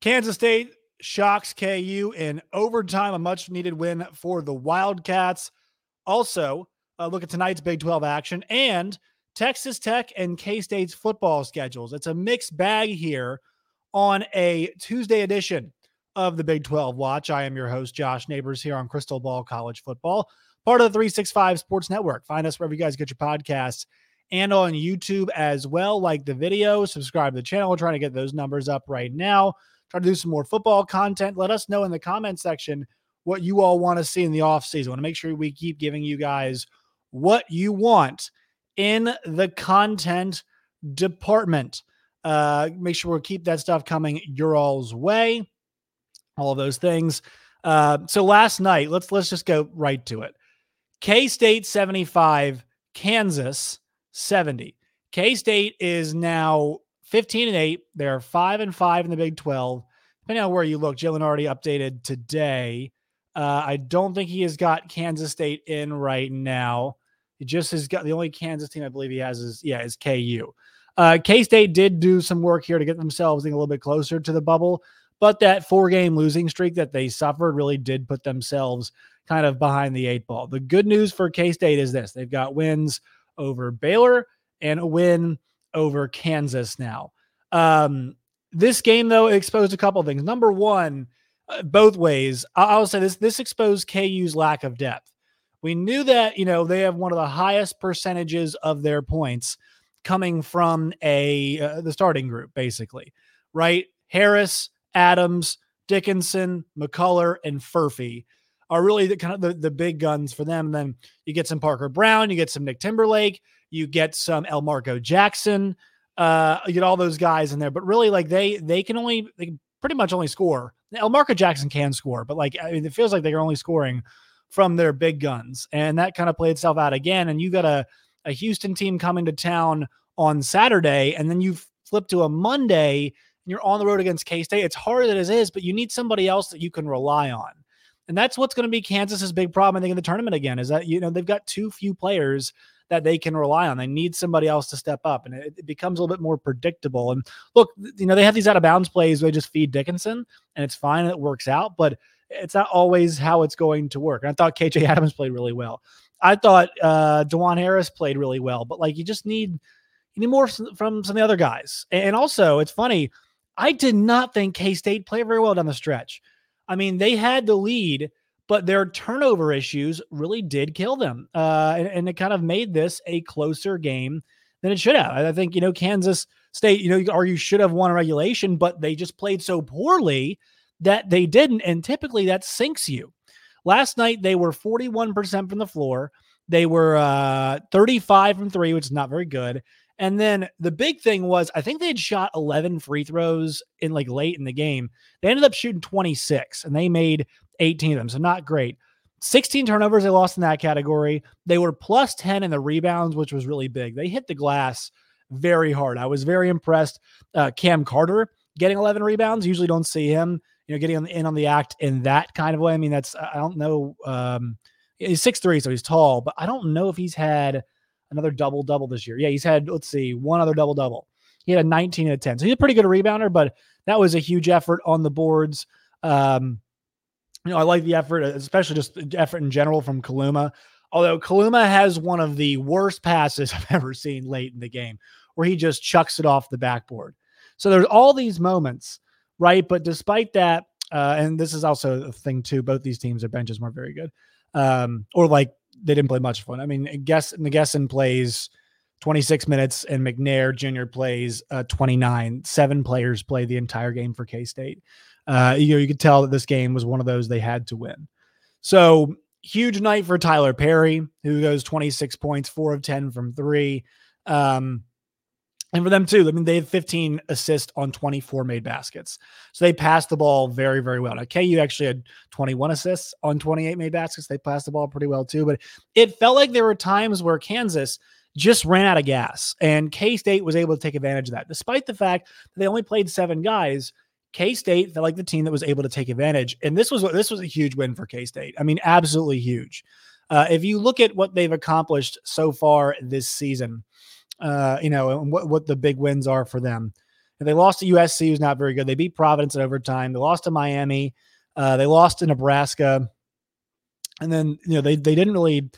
Kansas State shocks KU in overtime, a much needed win for the Wildcats. Also, uh, look at tonight's Big 12 action and Texas Tech and K State's football schedules. It's a mixed bag here on a Tuesday edition of the Big 12 Watch. I am your host, Josh Neighbors, here on Crystal Ball College Football, part of the 365 Sports Network. Find us wherever you guys get your podcasts and on YouTube as well. Like the video, subscribe to the channel. We're trying to get those numbers up right now try to do some more football content. Let us know in the comment section what you all want to see in the offseason. Want to make sure we keep giving you guys what you want in the content department. Uh, make sure we keep that stuff coming your all's way. All of those things. Uh, so last night, let's let's just go right to it. K State 75, Kansas 70. K State is now 15 and 8. They're 5 and 5 in the Big 12. Depending on where you look, Jalen already updated today. Uh, I don't think he has got Kansas State in right now. He just has got the only Kansas team I believe he has is yeah, is KU. Uh, K State did do some work here to get themselves a little bit closer to the bubble, but that four game losing streak that they suffered really did put themselves kind of behind the eight ball. The good news for K State is this they've got wins over Baylor and a win over Kansas now. Um, this game, though, exposed a couple things. Number one, uh, both ways, I'll say this this exposed KU's lack of depth. We knew that, you know, they have one of the highest percentages of their points coming from a uh, the starting group, basically, right? Harris, Adams, Dickinson, McCullar, and Furphy are really the kind of the, the big guns for them. And then you get some Parker Braun, you get some Nick Timberlake, you get some Elmarko Jackson, uh, you get all those guys in there. But really, like they they can only they can pretty much only score. Elmarko Jackson can score, but like I mean, it feels like they're only scoring from their big guns, and that kind of played itself out again. And you got a a Houston team coming to town on Saturday, and then you flip to a Monday and you're on the road against K State. It's hard as it is, but you need somebody else that you can rely on. And that's what's going to be Kansas's big problem, I think, in the tournament again, is that, you know, they've got too few players that they can rely on. They need somebody else to step up, and it, it, becomes a little bit more predictable. And look, you know, they have these out of bounds plays where they just feed Dickinson, and it's fine and it works out, but it's not always how it's going to work. And I thought KJ Adams played really well. I thought uh Dajuan Harris played really well, but like you just need you need more from some of the other guys. And also, it's funny. I did not think K State played very well down the stretch. I mean, they had the lead but their turnover issues really did kill them. Uh, and, and, it kind of made this a closer game than it should have. I think, you know, Kansas State, you know, or you should have won a regulation, but they just played so poorly that they didn't. And typically that sinks you. Last night, they were 41% from the floor. They were uh, 35 from three, which is not very good. And then the big thing was, I think they had shot 11 free throws in like late in the game. They ended up shooting 26 and they made 18 of them. So not great. 16 turnovers they lost in that category. They were plus 10 in the rebounds, which was really big. They hit the glass very hard. I was very impressed. Uh, Cam Carter getting 11 rebounds. Usually don't see him, you know, getting on the, in on the act in that kind of way. I mean, that's, I don't know. Um, he's six three, so he's tall, but I don't know if he's had another double double this year. Yeah, he's had, let's see, one other double double. He had a 19 and a 10. So he's a pretty good rebounder, but that was a huge effort on the boards. Um, you know, I like the effort, especially just effort in general from Kaluma. Although Kaluma has one of the worst passes I've ever seen late in the game, where he just chucks it off the backboard. So there's all these moments right? But despite that, uh, and this is also a thing too, both these teams, their benches weren't very good. Um, or like they didn't play much fun. I mean, guess N'Guessan plays 26 minutes and McNair Jr. plays uh, 29. Seven players play the entire game for K State. Uh, you know, you could tell that this game was one of those they had to win. So huge night for Tylor Perry, who goes 26 points, four of 10 from three. Um, and for them too, I mean, they have 15 assists on 24 made baskets. So they passed the ball very, very well. Now, KU actually had 21 assists on 28 made baskets. They passed the ball pretty well too. But it felt like there were times where Kansas just ran out of gas and K State was able to take advantage of that. Despite the fact that they only played seven guys, K State felt like the team that was able to take advantage. And this was this was a huge win for K State. I mean, absolutely huge. Uh, if you look at what they've accomplished so far this season, uh, you know, and what, what the big wins are for them. And they lost to USC, who's not very good. They beat Providence in overtime. They lost to Miami. Uh, they lost to Nebraska. And then, you know, they they didn't really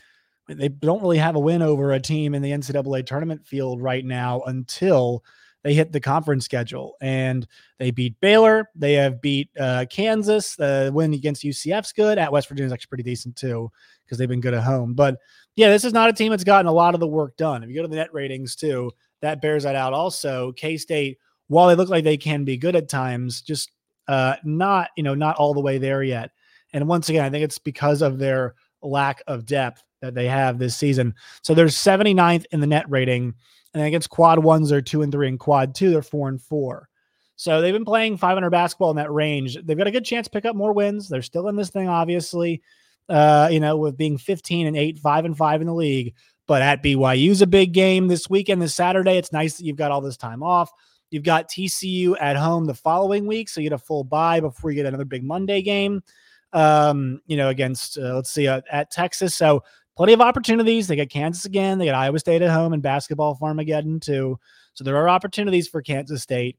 they don't really have a win over a team in the NCAA tournament field right now until they hit the conference schedule and they beat Baylor. They have beat uh, Kansas. The win against UCF's good. At West Virginia is actually pretty decent too because they've been good at home. But yeah, this is not a team that's gotten a lot of the work done. If you go to the net ratings too, that bears that out. Also, K State, while they look like they can be good at times, just uh, not you know not all the way there yet. And once again, I think it's because of their lack of depth that they have this season. So they're 79th in the net rating, and against quad ones, they're two and three, and quad two, they're four and four. So they've been playing 500 basketball in that range. They've got a good chance to pick up more wins. They're still in this thing, obviously uh, you know, with being 15 and 8, 5 and 5 in the league. But at BYU's a big game this weekend, this Saturday. It's nice that you've got all this time off. You've got TCU at home the following week, so you get a full bye before you get another big Monday game. Um, you know, against uh, let's see uh, at Texas. So plenty of opportunities. They get Kansas again. They got Iowa State at home and basketball Farmageddon too. So there are opportunities for Kansas State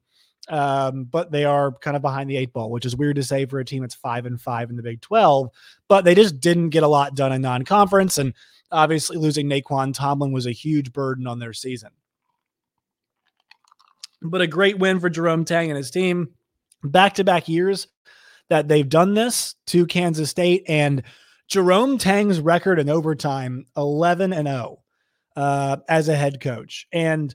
um, but they are kind of behind the eight ball, which is weird to say for a team that's five and five in the Big 12. But they just didn't get a lot done in non conference. And obviously, losing Nae'Qwan Tomlin was a huge burden on their season. But a great win for Jerome Tang and his team. Back to back years that they've done this to Kansas State. And Jerome Tang's record in overtime 11 and 0 uh, as a head coach. And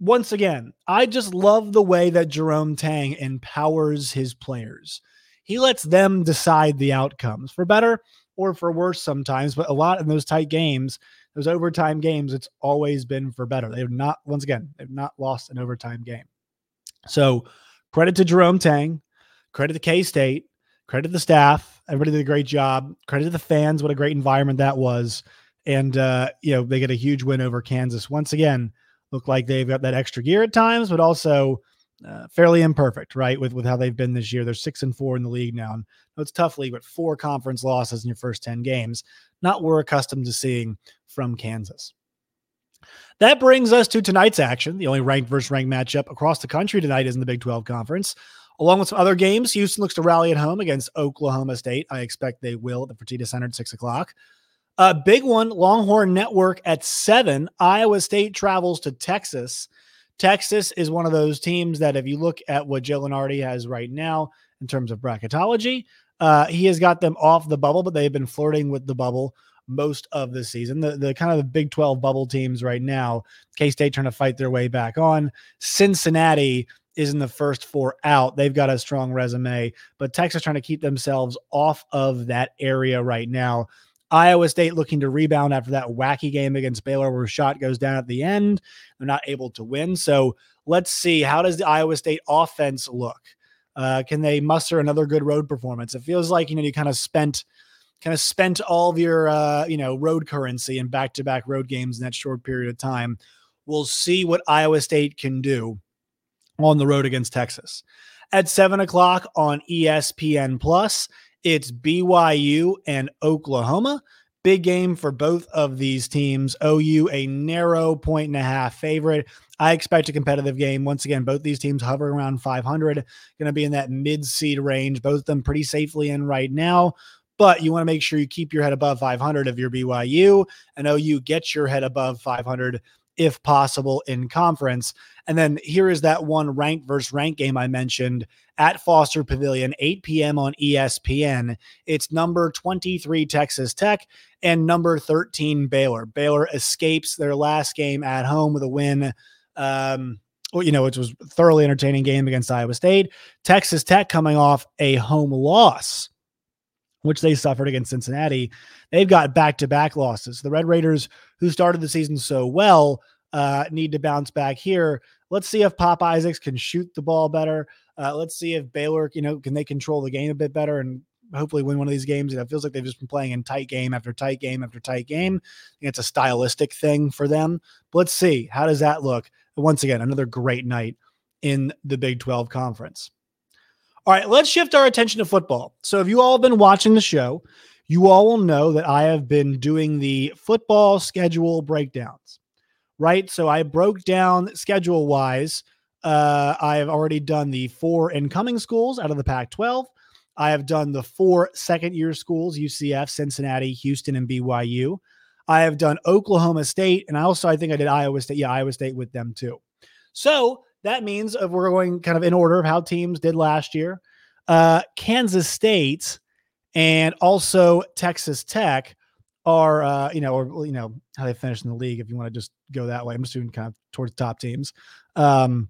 once again, I just love the way that Jerome Tang empowers his players. He lets them decide the outcomes for better or for worse sometimes, but a lot in those tight games, those overtime games, it's always been for better. They've not, once again, they've not lost an overtime game. So credit to Jerome Tang, credit to K State, credit to the staff. Everybody did a great job. Credit to the fans. What a great environment that was. And, uh, you know, they get a huge win over Kansas. Once again, look like they've got that extra gear at times, but also uh, fairly imperfect, right? With with how they've been this year, they're six and four in the league now. And it's tough league, but four conference losses in your first ten games, not we're accustomed to seeing from Kansas. That brings us to tonight's action. The only ranked versus ranked matchup across the country tonight is in the Big 12 Conference. Along with some other games, Houston looks to rally at home against Oklahoma State. I expect they will at the Fertitta Center at six o'clock. A big one, Longhorn Network at seven. Iowa State travels to Texas. Texas is one of those teams that, if you look at what Joe Lunardi has right now in terms of bracketology, uh, he has got them off the bubble, but they've been flirting with the bubble most of the season. The, the kind of the Big 12 bubble teams right now, K State trying to fight their way back on. Cincinnati is in the first four out. They've got a strong resume, but Texas trying to keep themselves off of that area right now. Iowa State looking to rebound after that wacky game against Baylor where shot goes down at the end. They're not able to win. So let's see how does the Iowa State offense look? Uh, can they muster another good road performance? It feels like you know you kind of spent kind of spent all of your uh, you know road currency in back to back road games in that short period of time. We'll see what Iowa State can do on the road against Texas at seven o'clock on ESPN Plus. It's BYU and Oklahoma. Big game for both of these teams. OU, a narrow point and a half favorite. I expect a competitive game. Once again, both these teams hovering around 500, going to be in that mid seed range. Both of them pretty safely in right now. But you want to make sure you keep your head above 500 if you're BYU, and OU gets your head above 500 if possible, in conference. And then here is that one ranked versus ranked game I mentioned at Foster Pavilion, 8 p.m. on ESPN. It's number 23 Texas Tech and number 13 Baylor. Baylor escapes their last game at home with a win. Um, well, you know, which was thoroughly entertaining game against Iowa State. Texas Tech coming off a home loss, which they suffered against Cincinnati. They've got back to back losses. The Red Raiders, who started the season so well, uh, need to bounce back here. Let's see if Pop Isaacs can shoot the ball better. Uh, let's see if Baylor, you know, can they control the game a bit better and hopefully win one of these games. Know, it feels like they've just been playing in tight game after tight game after tight game. it's a stylistic thing for them. But let's see how does that look. Once again, another great night in the Big 12 conference. All right, let's shift our attention to football. So, if you all have been watching the show, you all will know that I have been doing the football schedule breakdowns, right? So, I broke down schedule wise. Uh, I have already done the four incoming schools out of the Pac 12. I have done the four second year schools UCF, Cincinnati, Houston, and BYU. I have done Oklahoma State, and I also I think I did Iowa State. Yeah, Iowa State with them too. So that means if we're going kind of in order of how teams did last year, uh, Kansas State and also Texas Tech are uh, you know or you know how they finished in the league. If you want to just go that way, I'm just doing kind of towards top teams. Um,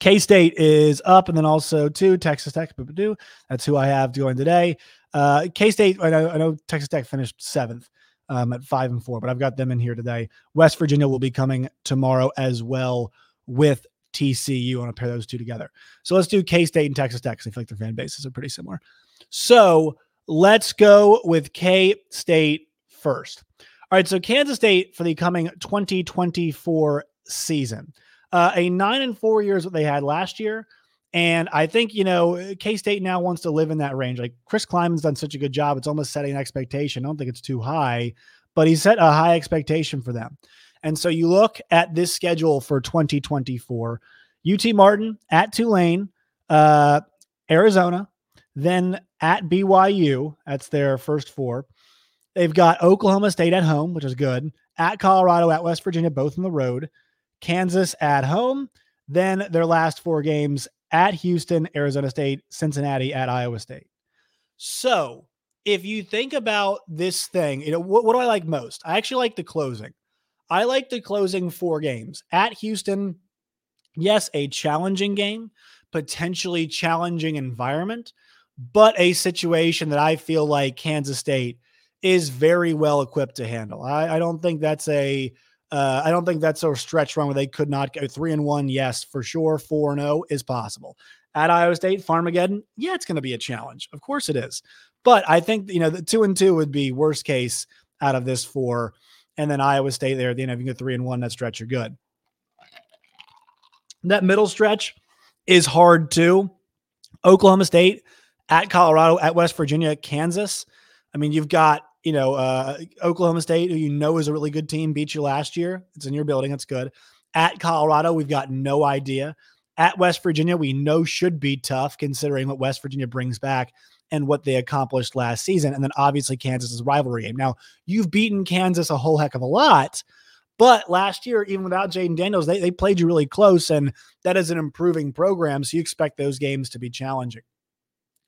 K State is up, and then also two Texas Tech. That's who I have going today. Uh, K State. I know, I know Texas Tech finished seventh um, at five and four, but I've got them in here today. West Virginia will be coming tomorrow as well with TCU. I want to pair those two together. So let's do K State and Texas Tech. Because I feel like their fan bases are pretty similar. So let's go with K State first. All right. So Kansas State for the coming 2024 season. Uh, a nine and four years what they had last year. And I think, you know, K State now wants to live in that range. Like Chris Klieman's done such a good job. It's almost setting an expectation. I don't think it's too high, but he set a high expectation for them. And so you look at this schedule for 2024 UT Martin at Tulane, uh, Arizona, then at BYU. That's their first four. They've got Oklahoma State at home, which is good, at Colorado, at West Virginia, both on the road, Kansas at home. Then their last four games at Houston, Arizona State, Cincinnati, at Iowa State. So if you think about this thing, you know, what, what do I like most? I actually like the closing. I like the closing four games at Houston. Yes, a challenging game, potentially challenging environment, but a situation that I feel like Kansas State is very well equipped to handle. I, I don't think that's a uh, I don't think that's a stretch run where they could not go three and one. Yes, for sure. Four and zero oh is possible. At Iowa State, Farmageddon, yeah, it's going to be a challenge. Of course it is. But I think you know the two and two would be worst case out of this four, and then Iowa State there. You know, if you get three and one, that stretch you're good. That middle stretch is hard too. Oklahoma State at Colorado, at West Virginia, Kansas. I mean, you've got you know, uh, Oklahoma State, who you know is a really good team, beat you last year. It's in your building. That's good. At Colorado, we've got no idea. At West Virginia, we know should be tough considering what West Virginia brings back and what they accomplished last season. And then obviously Kansas's rivalry game. Now, you've beaten Kansas a whole heck of a lot, but last year, even without Jayden Daniels, they, they played you really close, and that is an improving program. So you expect those games to be challenging.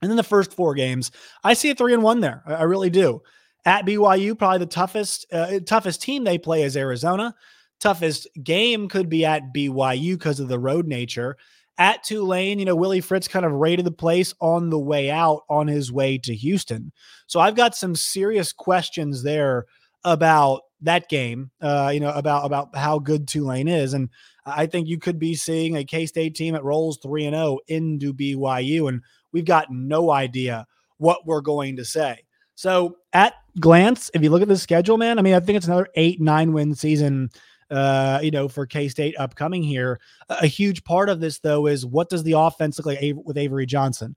And then the first four games, I see a three and one there. I, I really do. At BYU, probably the toughest uh, toughest team they play is Arizona. Toughest game could be at BYU because of the road nature. At Tulane, you know, Willie Fritz kind of raided the place on the way out on his way to Houston. So I've got some serious questions there about that game, uh, you know, about about how good Tulane is. And I think you could be seeing a K-State team that rolls 3 and 0 into BYU and we've got no idea what we're going to say. So at glance, if you look at the schedule, man, I mean, I think it's another eight, nine win season. Uh, you know, for K State upcoming here. A huge part of this, though, is what does the offense look like with Avery Johnson?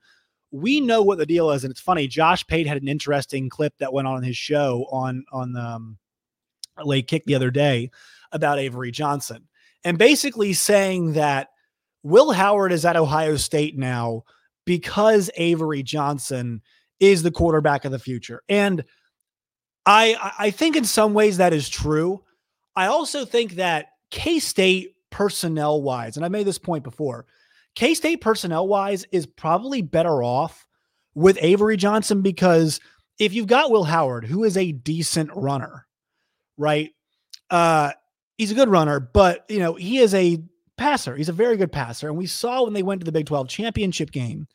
We know what the deal is, and it's funny. Josh Pate had an interesting clip that went on his show on on um, late kick the other day about Avery Johnson, and basically saying that Will Howard is at Ohio State now because Avery Johnson is the quarterback of the future. And I I think in some ways that is true. I also think that K State personnel wise, and I made this point before, K State personnel wise is probably better off with Avery Johnson because if you've got Will Howard, who is a decent runner, right? Uh, he's a good runner, but you know, he is a passer. He's a very good passer. And we saw when they went to the Big 12 championship game,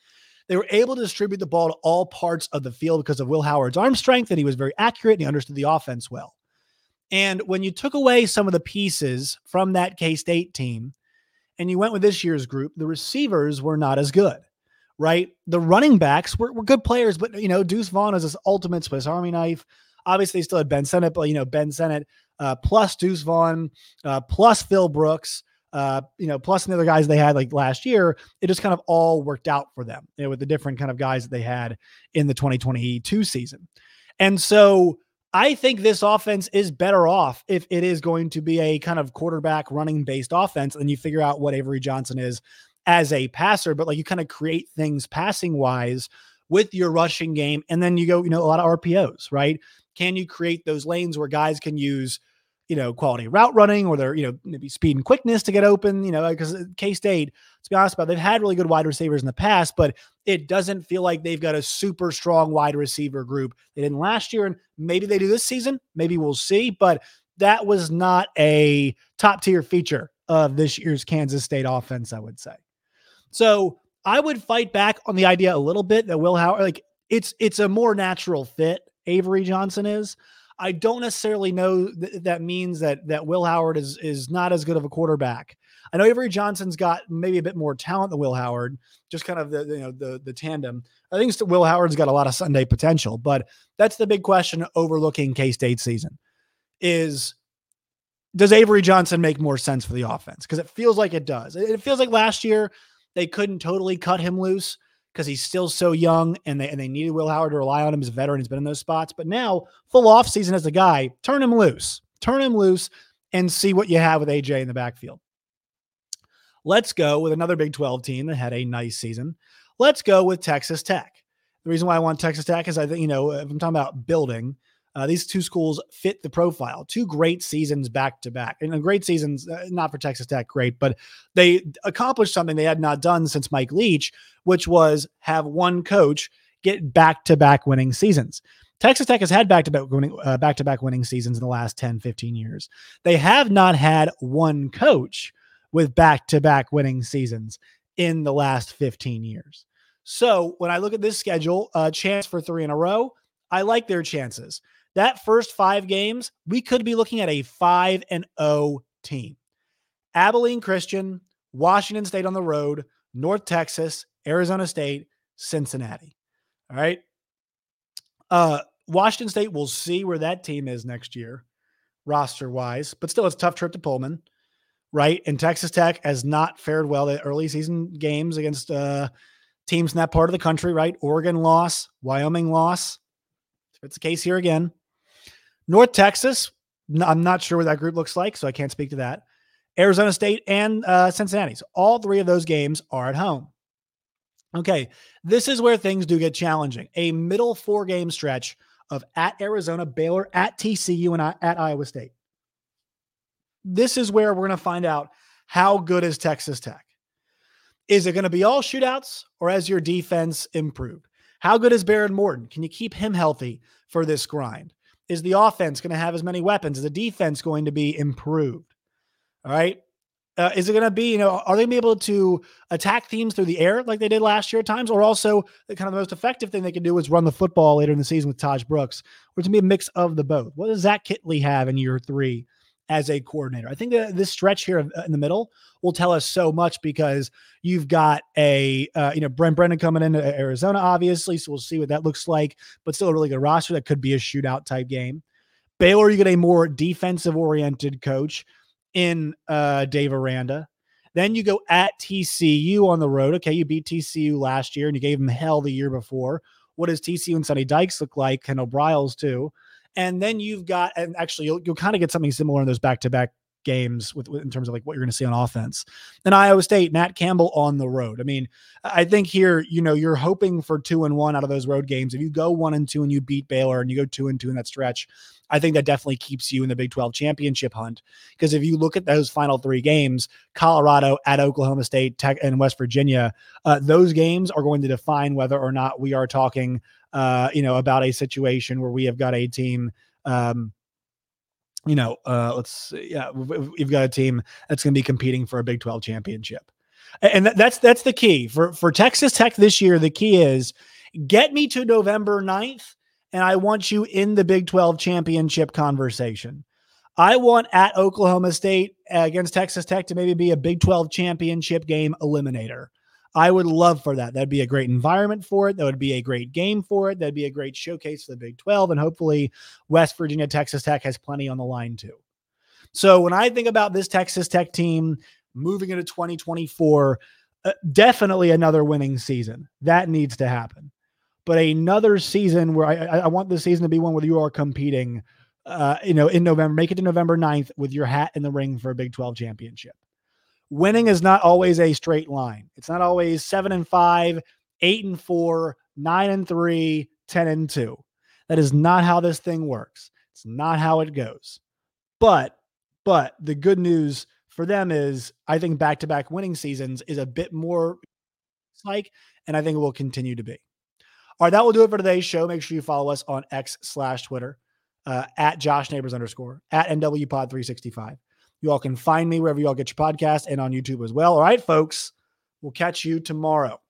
they were able to distribute the ball to all parts of the field because of Will Howard's arm strength, and he was very accurate and he understood the offense well. And when you took away some of the pieces from that K State team and you went with this year's group, the receivers were not as good, right? The running backs were, were good players, but, you know, Deuce Vaughn is this ultimate Swiss Army knife. Obviously, they still had Ben Sinnott, but, you know, Ben Sinnott uh, plus Deuce Vaughn uh, plus Phil Brooks. Uh, you know, plus the other guys they had like last year, it just kind of all worked out for them you know, with the different kind of guys that they had in the 2022 season. And so I think this offense is better off if it is going to be a kind of quarterback running based offense and you figure out what Avery Johnson is as a passer, but like you kind of create things passing wise with your rushing game. And then you go, you know, a lot of RPOs, right? Can you create those lanes where guys can use, you know, quality route running or their, you know, maybe speed and quickness to get open, you know, because uh, K State, to be honest about, it, they've had really good wide receivers in the past, but it doesn't feel like they've got a super strong wide receiver group. They didn't last year, and maybe they do this season. Maybe we'll see, but that was not a top tier feature of this year's Kansas State offense, I would say. So I would fight back on the idea a little bit that Will Howard, like it's it's a more natural fit. Avery Johnson is. I don't necessarily know th- that means that that Will Howard is is not as good of a quarterback. I know Avery Johnson's got maybe a bit more talent than Will Howard, just kind of the you know the the tandem. I think Will Howard's got a lot of Sunday potential, but that's the big question overlooking K State season is does Avery Johnson make more sense for the offense? Because it feels like it does. It feels like last year they couldn't totally cut him loose because he's still so young and they and they needed Will Howard to rely on him as a veteran. He's been in those spots. But now, full off season as a guy, turn him loose. Turn him loose and see what you have with AJ in the backfield. Let's go with another Big 12 team that had a nice season. Let's go with Texas Tech. The reason why I want Texas Tech is I think, you know, if I'm talking about building, uh, these two schools fit the profile. Two great seasons back to back, and great seasons, uh, not for Texas Tech, great, but they accomplished something they had not done since Mike Leach, which was have one coach get back to back winning seasons. Texas Tech has had back to back winning uh, back to back winning seasons in the last 10, 15 years. They have not had one coach with back to back winning seasons in the last 15 years. So when I look at this schedule, a uh, chance for three in a row, I like their chances. That first five games, we could be looking at a 5 and 0 team. Abilene Christian, Washington State on the road, North Texas, Arizona State, Cincinnati. All right. Uh, Washington State, we'll see where that team is next year, roster wise, but still, it's a tough trip to Pullman right? And Texas Tech has not fared well at early season games against uh, teams in that part of the country, right? Oregon loss, Wyoming loss. It's the case here again. North Texas, I'm not sure what that group looks like, so I can't speak to that. Arizona State and uh, Cincinnati. So all three of those games are at home. Okay, this is where things do get challenging. A middle four game stretch of at Arizona, Baylor, at TCU, and at Iowa State this is where we're going to find out how good is Texas Tech. Is it going to be all shootouts or has your defense improved? How good is Behren Morton? Can you keep him healthy for this grind? Is the offense going to have as many weapons? Is the defense going to be improved? All right. Uh, is it going to be, you know, are they going to be able to attack teams through the air like they did last year at times? Or also, the kind of the most effective thing they can do is run the football later in the season with Tahj Brooks, or to be a mix of the both. What does Zach Kitley have in year three as a coordinator. I think that this stretch here uh, in the middle will tell us so much because you've got a uh, you know Brent Brennan coming into Arizona, obviously, so we'll see what that looks like. But still a really good roster that could be a shootout type game. Baylor, you get a more defensive oriented coach in uh, Dave Aranda. Then you go at TCU on the road. Okay, you beat TCU last year and you gave them hell the year before. What does TCU and Sonny Dykes look like? Kendall Briles too. And then you've got, and actually, you'll, you'll kind of get something similar in those back to back games with, with, in terms of like what you're going to see on offense. Then Iowa State, Matt Campbell on the road. I mean, I think here, you know, you're hoping for two and one out of those road games. If you go one and two and you beat Baylor and you go two and two in that stretch, I think that definitely keeps you in the Big 12 championship hunt. Because if you look at those final three games, Colorado at Oklahoma State, Tech, and West Virginia, uh, those games are going to define whether or not we are talking, uh, you know, about a situation where we have got a team. Um, you know, uh, let's yeah, we've got a team that's going to be competing for a Big 12 championship, and that's that's the key for for Texas Tech this year. The key is get me to November 9th and I want you in the Big 12 championship conversation. I want at Oklahoma State against Texas Tech to maybe be a Big 12 championship game eliminator. I would love for that. That'd be a great environment for it. That would be a great game for it. That'd be a great showcase for the Big 12. And hopefully, West Virginia, Texas Tech has plenty on the line too. So when I think about this Texas Tech team moving into 2024, uh, definitely another winning season. That needs to happen but another season where I, I want this season to be one where you are competing, uh, you know, in November, make it to November 9th with your hat in the ring for a Big 12 championship. Winning is not always a straight line. It's not always seven and five, eight and four, nine and three, 10 and two. That is not how this thing works. It's not how it goes. But, but the good news for them is I think back to back winning seasons is a bit more like, and I think it will continue to be. All right, that will do it for today's show. Make sure you follow us on X slash Twitter uh, at Josh Neighbors underscore at NW Pod 365. You all can find me wherever you all get your podcast and on YouTube as well. All right, folks, we'll catch you tomorrow.